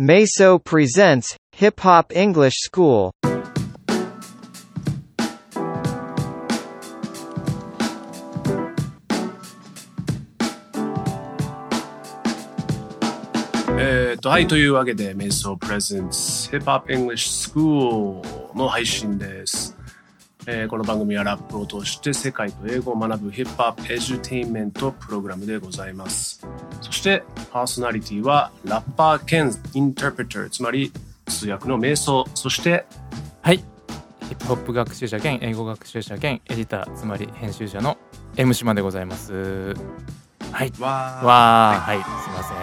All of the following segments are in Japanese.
Meso presents Hip Hop English School. School えーと、はい、というわけで、メイソープレゼンツ Hip Hop English School の配信です。えーこの番組はラップを通して世界と英語を学ぶヒップホップエデュテインメントプログラムでございます。そしてパーソナリティはラッパー兼インタープレター、つまり通訳の瞑想、そしてはい。ヒップホップ学習者兼英語学習者兼エディター、つまり編集者の M 島でございます。はい。わわー、はい、すいません。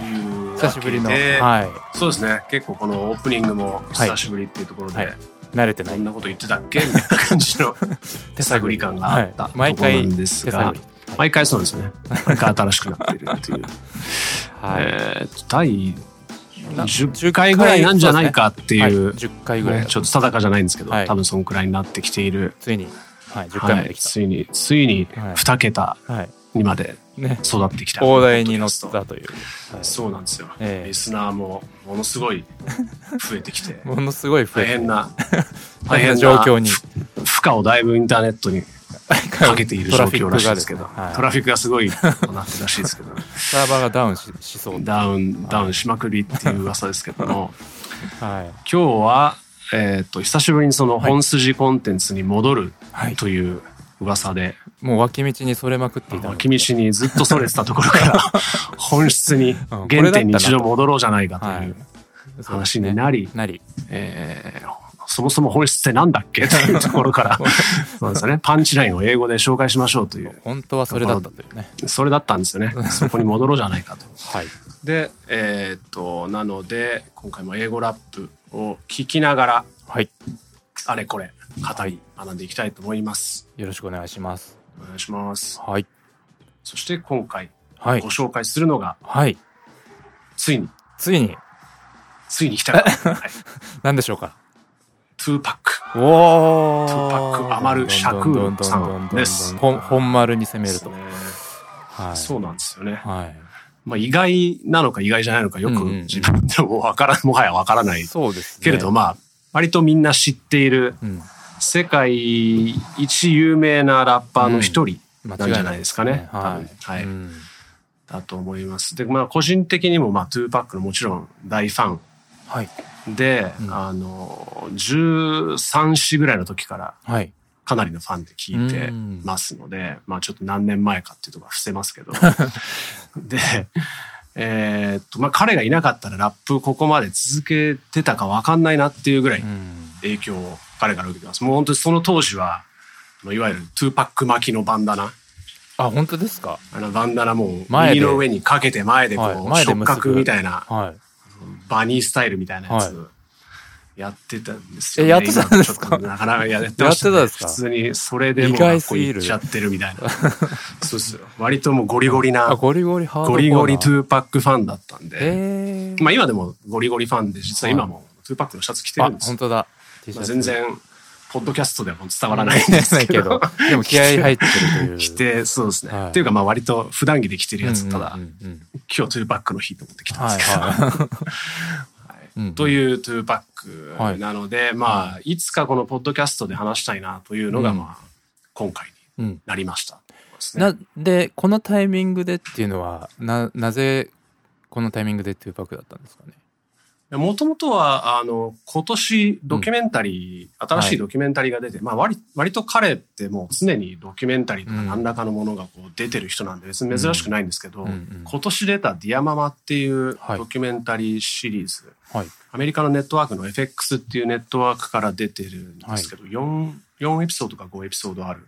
えー、久しぶりの、はい。そうですね。結構このオープニングも久しぶりっていうところで、はい慣れてないどん。なこと言ってたっけ？みたいな感じの 手探り感があったはい毎回なんですが。毎回そうですね。毎回新しくなっているっていう。はい。えー第な10回ぐらいなんじゃないかってはいいう、10回ぐらいね、ちょっと定かじゃないんですけど、はい多分そのくらいになってきている。ついに、はい、10回まはい、で来ついに、ついにはい2桁た。はい。にまでね。育ってきた。大台に乗ったという。はいトそうなんですよ。ええリスナーもものすごい増えてきて、ものすごい増えて大変な、大変な状況に。負荷をだいぶインターネットに かけている状況らしいですけど、トラフィックがですねはいトラフィックがすごいなってるらしいですけど、サーバーがダウンししそう。ダウン、ダウンしまくりっていう噂ですけども、はい。今日は、えっ、と、久しぶりにその本筋コンテンツに戻るはい。という噂で、もう脇道にそれまくっていたの脇道にずっとそれてたところから、本質に、うん原点に一度戻ろうじゃないかとはいいう話になり、なり。えーそもそも本質ってなんだっけ？というところから、そうですね、パンチラインを英語で紹介しましょうという、本当はそれだったというね。それだったんですよね。そこに戻ろうじゃないかと。はい。で、えーっと、なので、今回も英語ラップを聞きながら、はい。あれこれ、語り学んでいきたいと思います。よろしくお願いします。お願いします。はい。そして今回はいご。紹介するのが、はい。ついに、ついに、ついに来たか、はい、何でしょうか？2Pac。おー。 Tupac Amaru Shakur さんです本丸に攻めると。ねはい。そうなんですよね。はい。まあ意外なのか意外じゃないのかよく自分でもわからん、もはやわからないそうですね。けれど、まあ、割とみんな知っているうん。世界一有名なラッパーの一人なんじゃないですかね。多分はい。はい。うんだと思います。で、まあ個人的にもまあ2Pac のもちろん大ファはい。ンで、うんあの、13歳ぐらいの時からはい。かなりのファンで聞いてうんますので、まあちょっと何年前かっていうところは伏せますけど。で、えーっと、まあ彼がいなかったらラップここまで続けてたかわかんないなっていうぐらいうん。影響を彼から受けてます。もう本当にその当時は、あのいわゆる2Pac 巻きのバンダナ。あ、本当ですか？あのバンダナも右の上にかけて前でこう、はいみたいな、はい。バニースタイルみたいなやつはやってたんですよ、えやってたんですか？なかなかやってました、ね。やってたんですか？普通にそれでもう学校行っちゃってるみたいな。そうですよ。割ともうゴリゴリあ、な、ゴリゴリハードゴリゴリ2Pac ファンだったんで、えー。まあ今でもゴリゴリファンで、実は今も2Pac のシャツ着てるあん、ですよ本当だ。全然、ポッドキャストでも伝わらないんですけど。でも気合入ってるという。着て、そうですね。はいっていうかまあ割と普段着で着てるやつ、ただうん、うんうんうん今日トゥーパックの日と思ってきたんはいですけど。ははいうんというトゥーパッはいクなので、まあ、いつかこのポッドキャストで話したいなというのが、うんまあ、今回い。うん。になりました。ですねな、で、このタイミングでっていうのは、な、なぜ、このタイミングでトゥーパックだったんですかね？もともとは、あの、今年ドキュメンタリー、新しいドキュメンタリーが出て、まあ割、割と彼ってもう常にドキュメンタリーとかうん。何らかのものがこう出てる人なんで別に珍しくないんですけど、うんうん。今年出たディアママっていうはい。ドキュメンタリーシリーズ、はい。アメリカのネットワークの FX っていうネットワークから出てるんですけど、4、4エピソードか5エピソードある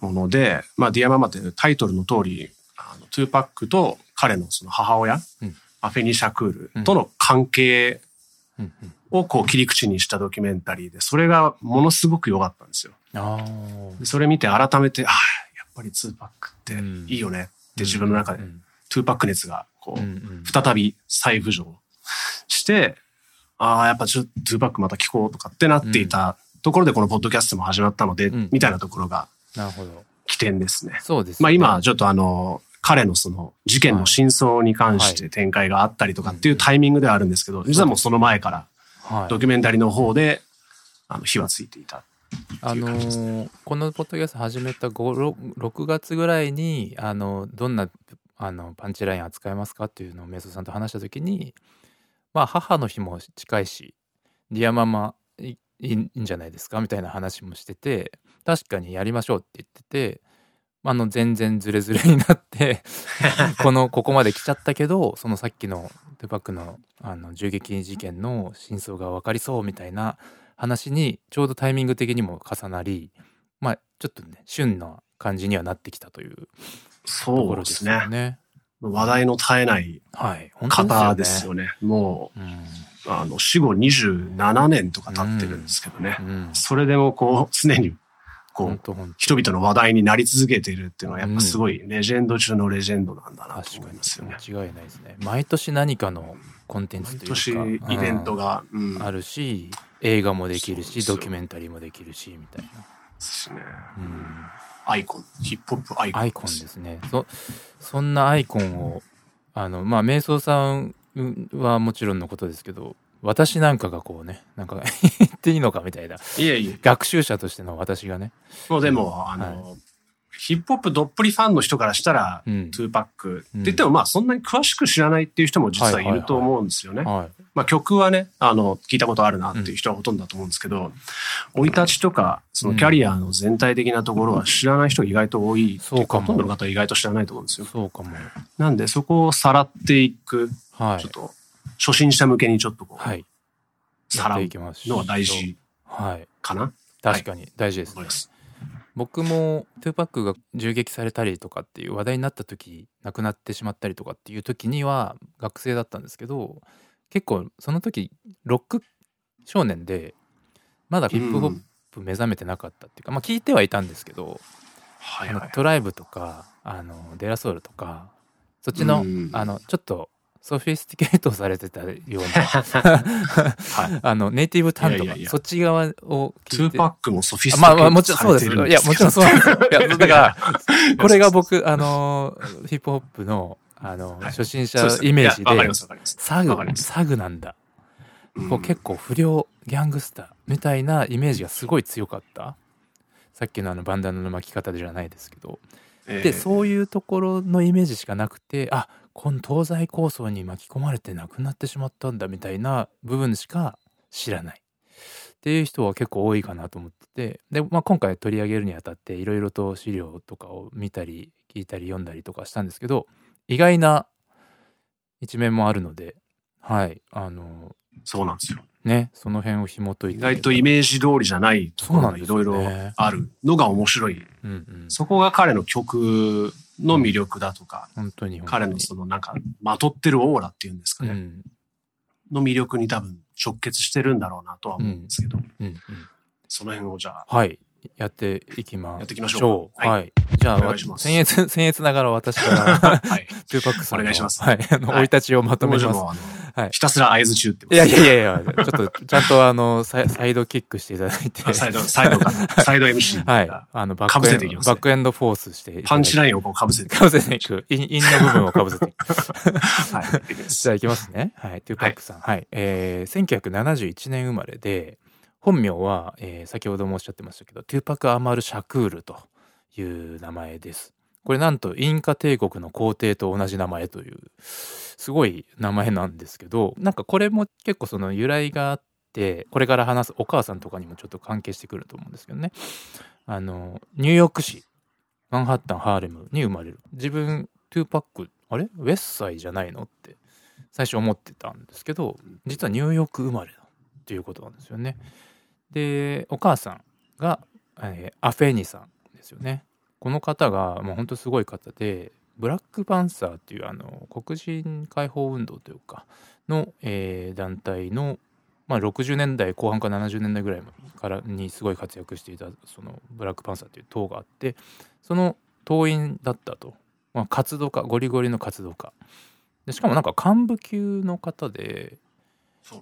もので、まあ、ディアママってタイトルの通り、あの、トゥーパックと彼のその母親、うんアフェニ・シャクールとの関係。をこう切り口にしたドキュメンタリーで、それがものすごく良かったんですよ。それ見て改めて、ああ、やっぱりツーパックっていいよねって自分の中で、うんトゥーパック熱がこう、再び再浮上して、ああ、やっぱちょっとトゥーパックまた聞こうとかってなっていたところでこのポッドキャストも始まったので、うんみたいなところがなるほど。起点ですね。そうです、ね。まあ今、ちょっとあの、彼のその事件の真相に関して展開があったりとかっていうタイミングではあるんですけど、実はもうその前からはい。ドキュメンタリーの方で、あの、火はついていた。あのーこのポッドキャスト始めた5 6月ぐらいにあのどんなあのパンチライン扱いますかっていうのをメイソさんと話した時にまあ母の日も近いしディアママいいいんじゃないですかみたいな話もしてて確かにやりましょうって言っててあの全然ズレズレになって このここまで来ちゃったけどそのさっきのトゥパックのあの銃撃事件の真相が分かりそうみたいな話にちょうどタイミング的にも重なりまあちょっとね旬な感じにはなってきたというとそうでころですすねよ。ね。話題の絶えないはい本当方ですよね。もうんう、あの、死後27年とか経ってるんですけどね。うんそれでもこう、常に、こう、人々の話題になり続けているっていうのはやっぱすごいレジェンド中のレジェンドなんだなと思いますよね。間違いないですね。毎年何かのコンテンツ毎というか年イベントが、うんうんあるし映画もできるしドキュメンタリーもできるしみたいな。ですね。うんアイコン、ヒップホップアイコン。アイコンですね。そそんなアイコンをあのまあ瞑想さんはもちろんのことですけど私なんかがこうねなんか言っていいのかみたいな。いえいえ。学習者としての私がね、もうでも、あの、ヒップホップどっぷりファンの人からしたら、うん。トゥーパック。って言っても、まあそんなに詳しく知らないっていう人も実はいいはいはいはいると思うんですよね。はいまあ曲はね、あの、聞いたことあるなっていう人はほとんどだと思うんですけど、生い立ちとか、そのキャリアの全体的なところは知らない人が意外と多い。そうかも。ほとんどの方は意外と知らないと思うんですよ。そうかも。なんでそこをさらっていく、はい。ちょっと、初心者向けにちょっとこう、はい。さらうやっていきましょうのは大事はい。かな？確かに大事です。ね、思い。僕もトゥーパックが銃撃されたりとかっていう話題になった時亡くなってしまったりとかっていう時には学生だったんですけど結構その時ロック少年でまだヒップホップ目覚めてなかったっていうか、まあ聞いてはいたんですけど、はいはい。トライブとかあのデラソウルとかそっちの,、うん。あのちょっとソフィスティケートされてたような。はい。あのネイティブタンとかいやいやいや。そっち側をト聞いて。ゥーパックもソフィスティまあケートまあもちろんそうです。い。やもちろんそうなんですよ。いやだから これが僕、僕あのヒップホップのあの、はい。初心者イメージで。サグサグなんだ、うん。こう結構不良ギャングスターみたいなイメージがすごい強かった。さっきのあのバンダナの巻き方じゃないですけどでそういうところのイメージしかなくてあこの東西構想に巻き込まれて亡くなってしまったんだみたいな部分しか知らない。っていう人は結構多いかなと思っててで、まあ、今回取り上げるにあたっていろいろと資料とかを見たり聞いたり読んだりとかしたんですけど意外な一面もあるのではいあのそうなんですよ。ねその辺を紐解いて意外とイメージ通りじゃないところがいろいろあるのが面白い。うんうん。そこが彼の曲の魅力だとか、本当に本当に。彼のそのなんか、まとってるオーラっていうんですかね、うん。の魅力に多分直結してるんだろうなとは思うんですけど、うんうん。その辺をじゃあ、はい。やっていきまやっていきましょうか。はい。じゃあ、お願いします。僭越、僭越ながら私から、はい。トゥーパックさんのお願いします。はい。あの、はい。生い立ちをまとめます。はいひたすら相槌打ってます。いやいやいやいや、ちょっと、ちゃんとあの、サイドキックしていただいて。あ サイド、サイドサイド MC はいが。あの、バックエンド、せていきますねバックエンドフォースして。パンチラインをこうかぶせて。かぶせていく。イン、インの部分をかぶせていく。はい。じゃあいきますね。はい。トゥーパックさん。はい。えー、1971年生まれで、本名は、えー先ほどもおっしゃってましたけど、トゥーパク・アマル・シャクールという名前です。これなんとインカ帝国の皇帝と同じ名前という、すごい名前なんですけど、なんかこれも結構その由来があって、これから話すお母さんとかにもちょっと関係してくると思うんですけどね。あの、ニューヨーク市、マンハッタン・ハーレムに生まれる。自分、トゥーパック、あれ？ウェッサイじゃないのって最初思ってたんですけど実はニューヨーク生まれだっていうことなんですよね。でお母さんが、えーアフェニさんですよね。この方がもう本当すごい方でブラックパンサーっていうあの黒人解放運動というかの、えー団体の、まあ、60年代後半から70年代ぐらいからにすごい活躍していたそのブラックパンサーという党があってその党員だったと、まあ、活動家ゴリゴリの活動家。でしかもなんか幹部級の方で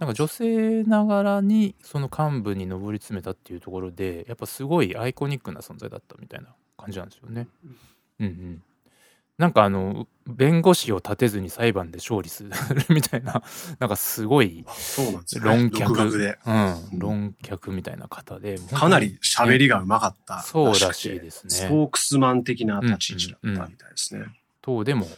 なんか女性ながらにその幹部に上り詰めたっていうところでやっぱすごいアイコニックな存在だったみたいな感じなんですよね。うんうん、なんかあの弁護士を立てずに裁判で勝利するみたいな なんかすごい。論客、独学で。うん、論客みたいな方でかなり喋りがうまかったそうらしいですねスポークスマン的な立ち位置だったみたいですね。党でも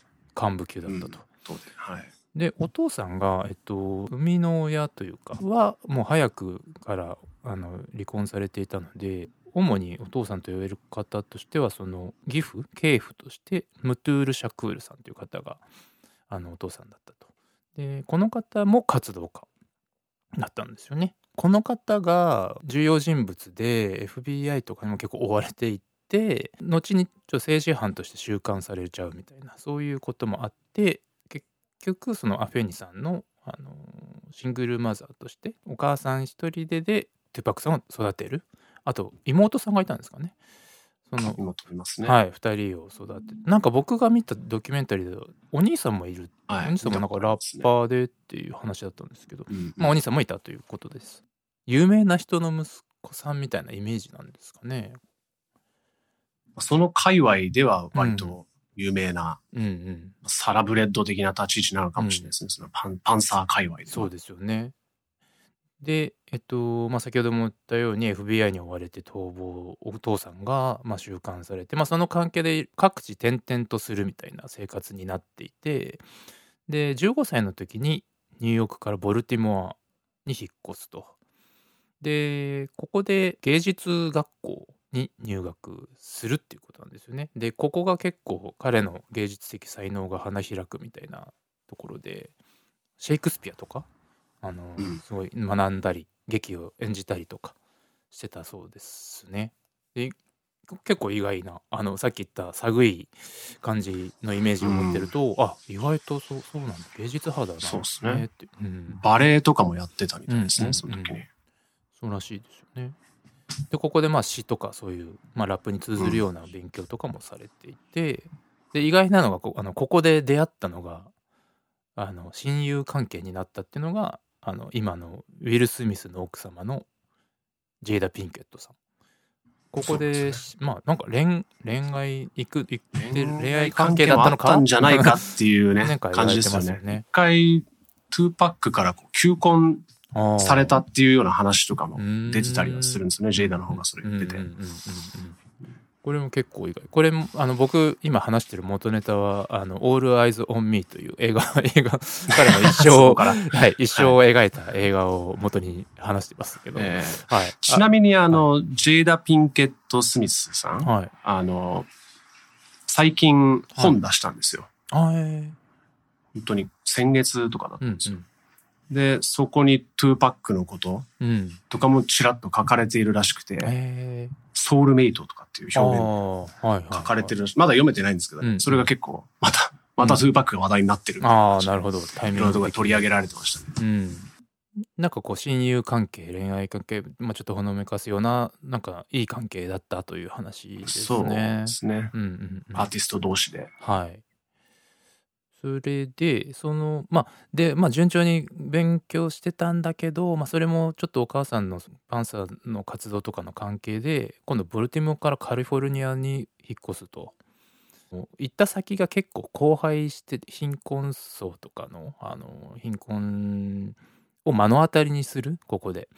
幹部級だったと。とで、はい。でお父さんが、えっと、生みの親というかはもう早くからあの離婚されていたので主にお父さんと呼べる方としてはその義父継父としてムトゥール・シャクールさんという方があのお父さんだったと。でこの方も活動家だったんですよね。この方が重要人物で FBI とかにも結構追われていて後にちょっと政治犯として収監されちゃうみたいなそういうこともあって結局そのアフェニさんの、あのシングルマザーとしてお母さん一人ででトゥパックさんを育てるあと妹さんがいたんですかね。そのますね。はい2人を育てなんか僕が見たドキュメンタリーではお兄さんもいる、はいお兄さんもなんかラッパーでっていう話だったんですけど、うんまあお兄さんもいたということです。有名な人の息子さんみたいなイメージなんですかね。その界隈では割と有名な、うんうん。サラブレッド的な立ち位置なのかもしれないですね。そのパンパンサー界隈では。そうですよね。で、えっと、まあ、先ほども言ったように FBI に追われて逃亡、お父さんが、まあ、収監されて、まあ、その関係で各地転々とするみたいな生活になっていて、で、15歳の時にニューヨークからボルティモアに引っ越すと。で、ここで芸術学校に入学するっていうことなんですよね。で、ここが結構彼の芸術的才能が花開くみたいなところで、シェイクスピアとか、あの、うん。すごい学んだり劇を演じたりとかしてたそうですね。で結構意外なあのさっき言った寒い感じのイメージを持ってると、あ意外とそうそうなんだ。芸術派だな。そうっすね。って、うん、バレエとかもやってたみたいですね、うんその時。に。そうらしいですよね。でここでまあ詩とかそういう、まあ、ラップに通ずるような勉強とかもされていて、で意外なのがこあのここで出会ったのがあの親友関係になったっていうのがあの今のウィル・スミスの奥様のジェイダ・ピンケットさん。ここでそうですまあなんか恋恋愛行く行ってる恋愛関関係だったたのかかんじゃないかっていうね なんか、感じですよね。言われてますよね。一回、トゥーパックからこう求婚されたっていうような話とかもうん出てたりはするんですよね、ジェイダの方がそれ言っててこれも結構意外。これもあの僕今話してる元ネタは「あの All Eyes on Me」という映画 映画彼の一生 はい、一生を描いた映画を元に話してますけど、えーはい、ちなみにあの、ジェイダ・ピンケット・スミスさん、あはい。あの、最近本出したんですよ。あえ。本当に先月とかだったーうんんですよ。で、そこにトゥーパックのことうん。うんとかもちらっと書かれているらしくて、えソウルメイトとかっていうー、表現書かれてる。まだ読めてないんですけどね、うんそれが結構、また、またトゥーパックが話題になってるみたいな感じでああなるほどタイいろんなところミング的にで取り上げられてましたね。うんなんかこう親友関係恋愛関係、まあ、ちょっとほのめかすようななんかいい関係だったという話ですそうねで。すね。うんうんうんアーティスト同士で。はい。それで、その、まあ、で、まあ、順調に勉強してたんだけど、まあ、それもちょっとお母さんのパンサーの活動とかの関係で、今度、ボルティモからカリフォルニアに引っ越すと。行った先が結構荒廃して貧困層とかのあの貧困を目の当たりにするここで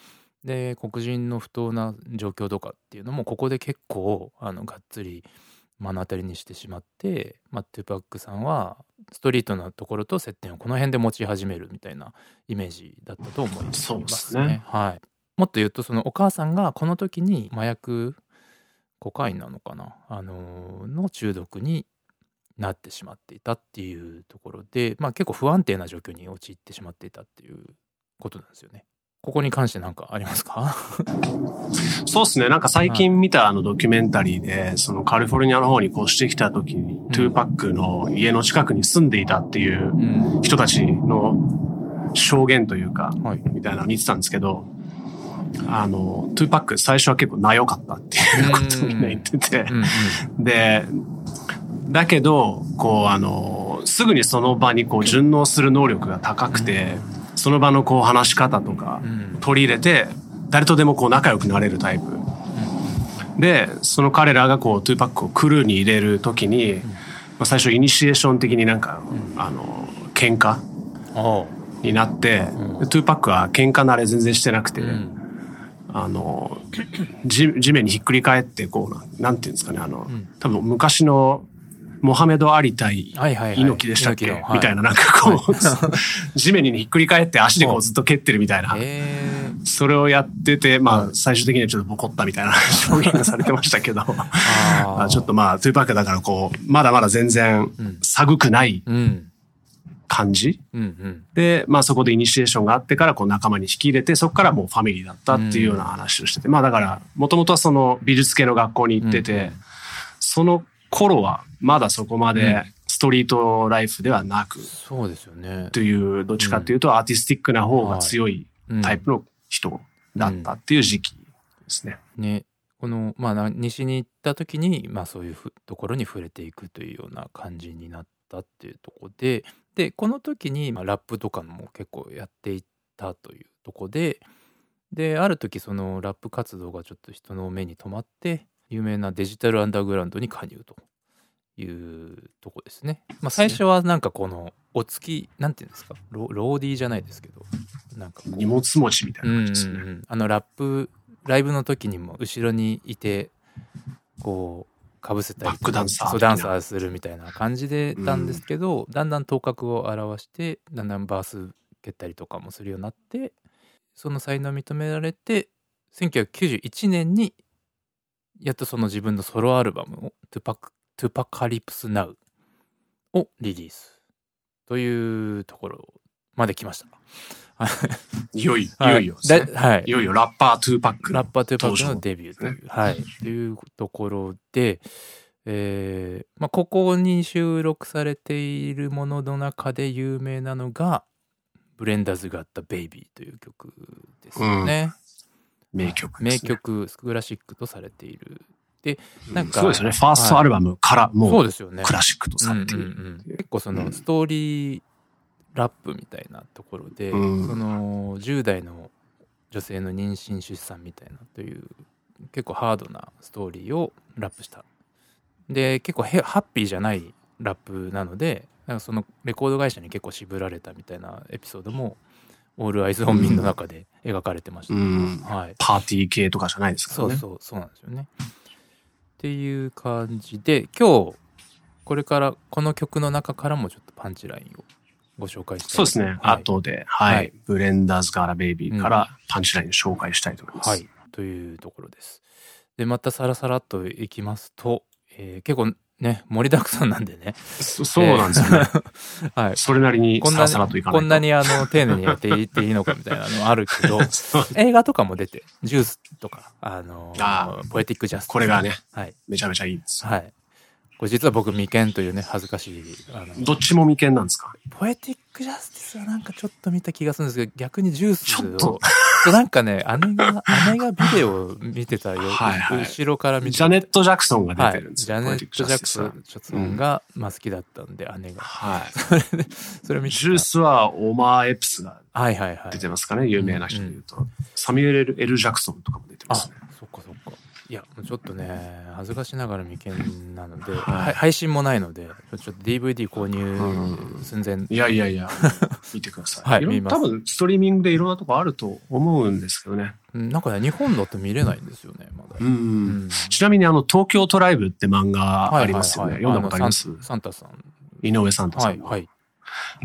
で黒人の不当な状況とかっていうのもここで結構あのがっつり目の当たりにしてしまって、まあ、トゥパックさんはストリートなところと接点をこの辺で持ち始めるみたいなイメージだったと思います。そうですね。はい、もっと言うとそのお母さんがこの時に麻薬コカインなのかな、あのーの中毒になってしまっていたっていうところで、まあ、結構不安定な状況に陥ってしまっていたっていうことなんですよね。ここに関して何かありますか？そうですね。なんか最近見たあのドキュメンタリーで、そのカリフォルニアの方に越してきた時に、トゥーパックの家の近くに住んでいたっていううん。人たちの証言というか、はい。みたいなの見てたんですけど、あの、トゥーパック最初は結構なよかったっていうことをみんな言ってて、うんうんで、だけど、こう、あの、すぐにその場にこう順応する能力が高くて、その場のこう話し方とかうん。取り入れて、誰とでもこう仲良くなれるタイプ。で、その彼らがこう、トゥーパックをクルーに入れるときに、あ、最初イニシエーション的になんか、ん。あの喧嘩になって、トゥーパックは喧嘩慣れ全然してなくて、うん。あの地地面にひっくり返ってこうななんていうんですかねあの、ん。多分昔のモハメド・アリ対はいはいはい。猪木でしたっけ、猪木のはい。みたいななんかこう、地面にひっくり返って足でこうずっと蹴ってるみたいな。えー、それをやってて、まはい。あ、最終的にはちょっとボコったみたいな 表現がされてましたけど、あちょっとまあ、トゥーパックだからこう、まだまだ全然うん、寒くないうん。感じ？うんうん。で、まあそこでイニシエーションがあってからこう仲間に引き入れて、そこからもうファミリーだったっていうような話をしてて、まあだから、もともとはその美術系の学校に行ってて、うん。その頃はまだそこまうん。でストリートライフではなく、そうですよね。という、どっちかっていうとアーティスティックな方が強いタイプの人だったっていう時期ですね。ね。この、まあな、西に行った時に、まあ、そういうふところに触れていくというような感じになったっていうところででこの時に、まあ、ラップとかも結構やっていったというところでである時そのラップ活動がちょっと人の目に留まって有名なデジタルアンダーグラウンドに加入というとこですね。まあ、最初はなんかこのお付きなんていうんですかロローディーじゃないですけどなんか荷物持ちみたいなうんうん感じですね。うん、あのラップライブの時にも後ろにいてこうかぶせたりバックダンサーそうダンサーするみたいな感じでたんですけど、だんだん頭角を現してだんだんバース蹴ったりとかもするようになってその才能を認められて1991年にやっとその自分のソロアルバムを「トゥパク 2Pacalypse Now」をリリース。というところまで来ました。いよいよ、い。はよいよね、だはい。いよいよラッパートゥーパック。ラッパートゥーパックのデビューという、はい、というところで、えーまあ、ここに収録されているものの中で有名なのが「Brenda's Got a Baby」という曲ですよね。名曲ね。曲クラシックとされている。でなんか、そうですよね。ファーストアルバムからそもううですよね。クラシックとされていうんうんる。うん結構そのストーリーラップみたいなところで、うんその10代の女性の妊娠出産みたいなという結構ハードなストーリーをラップしたで結構へハッピーじゃないラップなのでなんかそのレコード会社に結構渋られたみたいなエピソードも「オール・アイズ・オン・ミン」の中で描かれてました、うんはい、パーティー系とかじゃないですからね。そうそうそうなんですよね。っていう感じで今日これからこの曲の中からもちょっとパンチラインをご紹介したいそうですね。はい、後で、はい、はいブレンダーズ・ガーラ・ベイビーからパンチラインを紹介したいと思います。はい、というところです。でまたさらさらっといきますと、えー結構ね盛りだくさんなんでね、そそうなんですよね。はい、それなりにこんなさらさらといかないと。こんなにあの丁寧にやっていっていいのかみたいなのあるけど 映画とかも出てジュースとかあのあポエティックジャスティスこれがね、はい。めちゃめちゃいいです。はいこれ実は僕眉間というね恥ずかしいあのどっちも眉間なんですか？ポエティックジャスティスはなんかちょっと見た気がするんですけど、逆にジュースをちょっと、なんかね、姉が、姉がビデオを見てたよ。はいはい後ろから見てジャネット・ジャクソンがはい出てるんですよ。ジャネット・ジャクソンスティスソンが、まあ好きだったんで、姉が。は それで、それジュースはオマー・エプスがはいはいはい。出てますかね、有名な人で言うと。サミュエル・エル・ジャクソンとかも出てまあ、すね。そっかそっか。いや、ちょっとね、恥ずかしながら眉間なので、はいはい配信もないので、ちょっと DVD 購入寸前。いやいやいや、見てください。はい多分、ストリーミングでいろんなとこあると思うんですけどね。うんなんかね、日本だと見れないんですよね、まだ。うんうんちなみに、あの、東京トライブって漫画ありますよね。はいはいはい読んだことあります？のサンタさん。井上サンタさんの。はいはい。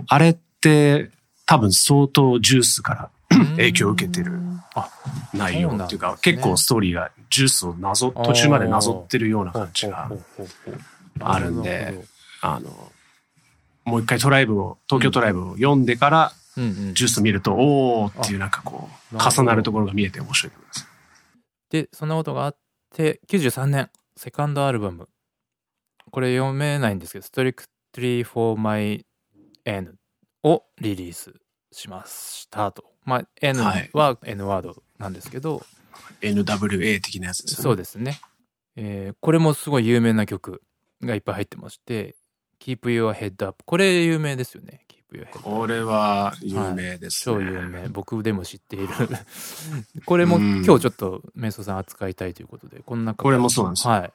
あれって、多分相当ジュースから影響を受けてる。あ、内容っていうか、結構ストーリーがジュースをなぞ、途中までなぞってるような感じがあるんであの、もう一回トライブを、東京トライブを読んでから、どうんうん。ジュース見ると、おーっていうなんかこう、重なるところが見えて面白いと思います。で、そんなことがあって、93年、セカンドアルバム。これ読めないんですけど、Strictly for My N をリリースしましたと。まあ、N はいは N ワードなんですけど、NWA 的なやつですよね。そうですね。えーこれもすごい有名な曲がいっぱい入ってまして、Keep Your Head Up。これ有名ですよね。Keep Your Head Up。これは有名ですね。超有名。僕でも知っている。これもうん今日ちょっと瞑想さん扱いたいということで、この中からこれもそうなんですよはい。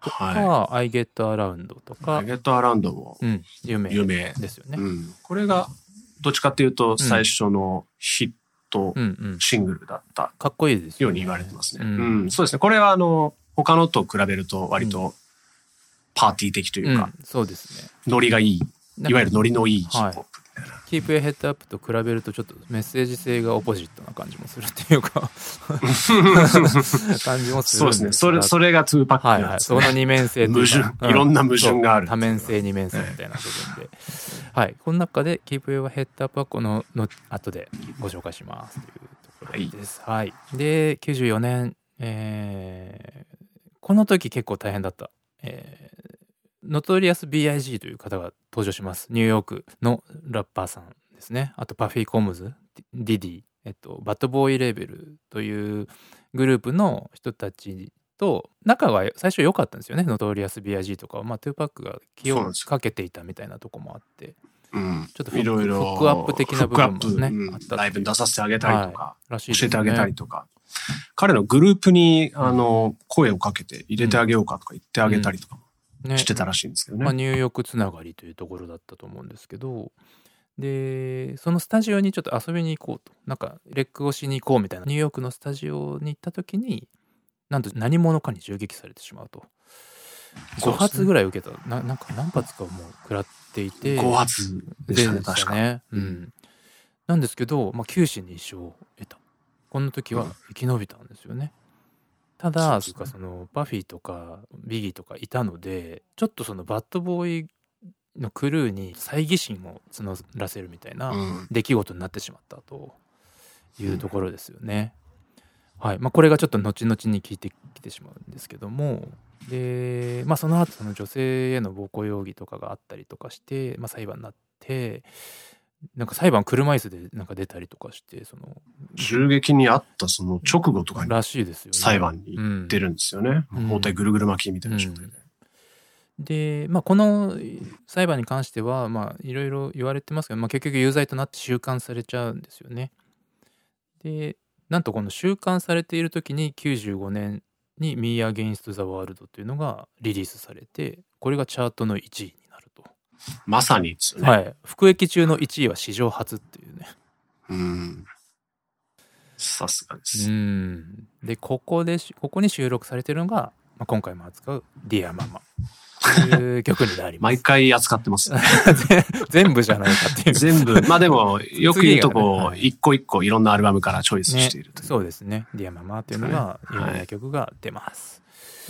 とか、は I Get Around とい。か、ゲットアラウンドもうん、有名有名。ですよね。うん。これが、どっちかっていうと、最初のヒット。シングルだったかっこいいですように言われてますね。ううんん。そうですね。これは、あの、他のと比べると割とパーティー的というか、うん、そうですね。ノリがいい、いわゆるノリのいいヒップホップ。Keep Your Head Up と比べるとちょっとメッセージ性がオポジットな感じもするっていうか感じもするそうですね。それ、それが2パックはいはい。その。二面性というか矛盾いろんな矛盾がある多面性二面性みたいな部分で。はい。この中で Keep Your Head Up はこのの後でご紹介しますというところです。はい。で、94年、えーこの時結構大変だった。えーノトリアス BIG という方が登場します。ニューヨークのラッパーさんですね。あと Puffy Combs、ディディ、えっと、 Bad Boy レーベルというグループの人たちと仲が最初良かったんですよね。ノトリアス BIG とかは。まあ、2Pac が気をかけていたみたいなとこもあって、うん。ちょっとフックいろいろ。フックアップ的な部分もねうんライブに出させてあげたりとか、らしいね。教えてあげたりとか。彼のグループに、あの、声をかけて入れてあげようかとか言ってあげたりとかもねしてたらしいんですけどね。まあ、ニューヨークつながりというところだったと思うんですけど。でそのスタジオにちょっと遊びに行こうと。なんかレックをしに行こうみたいな。ニューヨークのスタジオに行った時になんと何者かに銃撃されてしまうと。5そうですね発ぐらい受けた。ななんか何発かもう食らっていて。5発でしたね、確か。ね。うん、なんですけど、まあ、九死に一生を得た。この時は生き延びたんですよね、ただそそのバフィーとかビギーとかいたのでちょっとそのバッドボーイのクルーに猜疑心を募らせるみたいなうん。出来事になってしまったというところですよね。はい。まあ、これがちょっと後々に聞いてきてしまうんですけども。で、まあ、その後その女性への暴行容疑とかがあったりとかして、まあ、裁判になってなんか裁判車椅子でなんか出たりとかしてその銃撃にあったその直後とかにらしいですよね。裁判に行ってるんですよね。うん包帯ぐるぐる巻きみたいな状態で。で、まあ、この裁判に関してはまあいろいろ言われてますけど、まあ、結局有罪となって収監されちゃうんですよね。でなんとこの収監されている時に95年に「Me Against the World」というのがリリースされてこれがチャートの1位に。まさにですよね。はい、服役中の1位は史上初っていうね。うん。さすがでうす。んでここでしここに収録されてるのが、まあ、今回も扱う「Dear Mama」という曲になります。毎回扱ってますね。全部じゃないかっていう。全部。まあでも、よく言うとこう、はい一個一個いろんなアルバムからチョイスねしているという。そうですね「ディアママ」っていうのがい名な曲が出ます。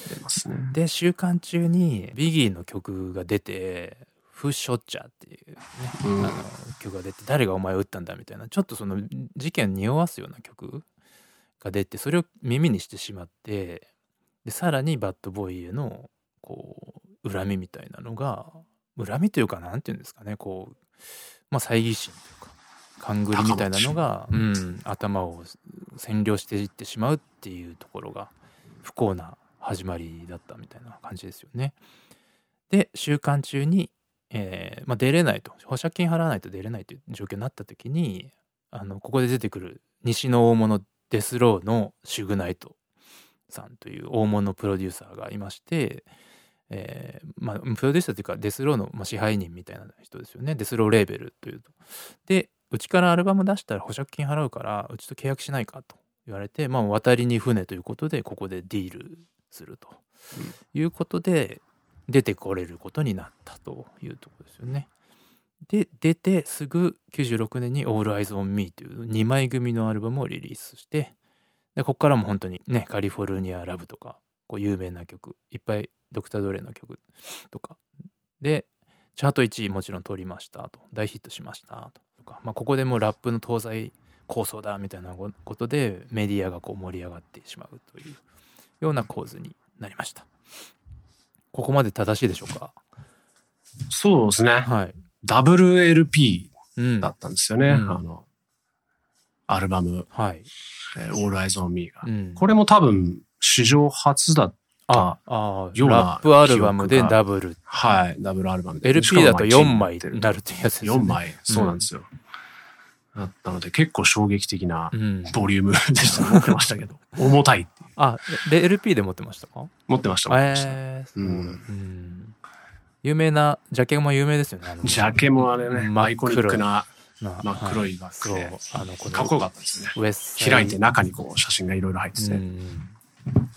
出ますね。で週間中にビギーの曲が出て「フッショッチャー」っていう、ねうんあの曲が出て誰がお前を撃ったんだみたいなちょっとその事件を匂わすような曲が出てそれを耳にしてしまってでさらにバッドボーイへのこう恨みみたいなのが恨みというかなんていうんですかねこうまあ猜疑心というか勘繰りみたいなのが、うん、頭を占領していってしまうっていうところが不幸な始まりだったみたいな感じですよね。で収監中に、えーまあ、出れないと。保釈金払わないと出れないという状況になった時にあのここで出てくる西の大物 Death Row の Suge Knight さんという大物プロデューサーがいまして、えーまあ、プロデューサーというか Death Row のまあ支配人みたいな人ですよね。 Death Row レーベルというと。でうちからアルバム出したら保釈金払うからうちと契約しないかと言われて、まあ、渡りに船ということでここでディールするということで出てこれることになったというところですよね。で出てすぐ96年に「All Eyes on Me」という2枚組のアルバムをリリースしてでここからも本当にね「カリフォルニア・ラブ」とかこう有名な曲いっぱいドクター・ドレの曲とか。でチャート1位もちろん取りましたと。大ヒットしましたと。か、まあ、ここでもうラップの東西構想だみたいなことでメディアがこう盛り上がってしまうというような構図になりました。ここまで正しいでしょうか？そうですね。はい、WLP うん。だったんですよね。うん。あの、アルバム、はい、えー All Eyes on Me が。うん、これも多分、史上初だああようなラップアルバムでダブル。はい、ダブルアルバムで。LP だと4枚になるっていうやつですよね。4枚、そうなんですよ。だったので、結構衝撃的なうん。ボリューム でした。持ってましたけど。重たいっていう。あで LP で持ってましたか？持ってました持ってました、えー、そううん。うん。有名なジャケも有名ですよねジャケもあれね真っ黒アイコニックなな真っ黒いバッグで。はい。あのこのかっこよかったですね。開いて中にこう写真がいろいろ入ってて、うん。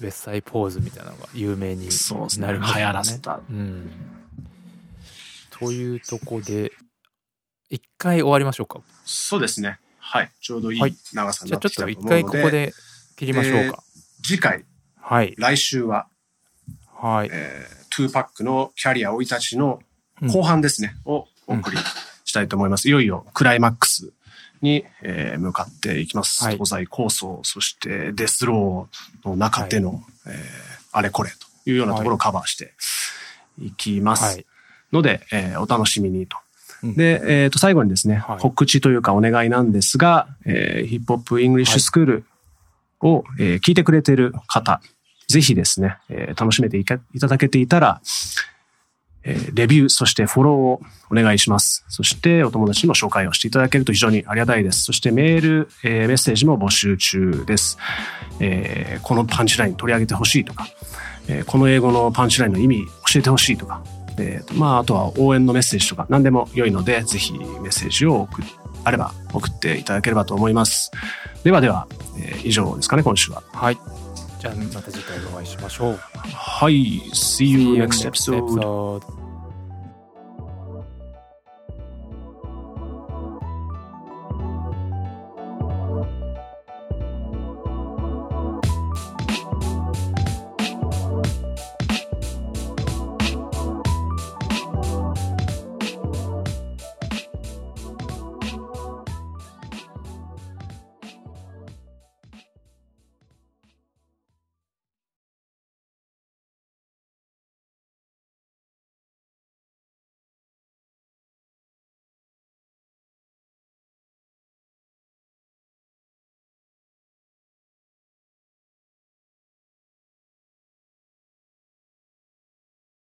ウエスサイポーズみたいなのが有名にそうですねなりました流行らせた。うん、というとこで一回終わりましょうかそうですね。はい。ちょうどいいはい。長さにじゃあちょっなってきたとと一回思うので、ここで切りましょうか、次回。はい。来週は、はい。えー、2パックのキャリア生い立ちのうん。後半ですね、をお送りしたいと思います。いよいよクライマックスに、えー向かっていきます。はい。東西抗争、そして Death Row の中での、えーあれこれというようなところをカバーしていきます。はい。ので、えーお楽しみにと。うんで、えっ、と、最後にですね、はい告知というかお願いなんですが、えー Hip Hop English School を、えー聞いてくれている方、ぜひですね、えー楽しめていただけていたら、えーレビュー、そしてフォローをお願いします。そしてお友達にも紹介をしていただけると非常にありがたいです。そしてメール、えーメッセージも募集中です。えーこのパンチライン取り上げてほしいとか、えーこの英語のパンチラインの意味教えてほしいとか、えーとまあ、あとは応援のメッセージとか何でも良いので、ぜひメッセージを送あれば送っていただければと思います。ではでは、えー以上ですかね、今週は。はい。じゃあまた次回お会いしましょう。はい、See you next episode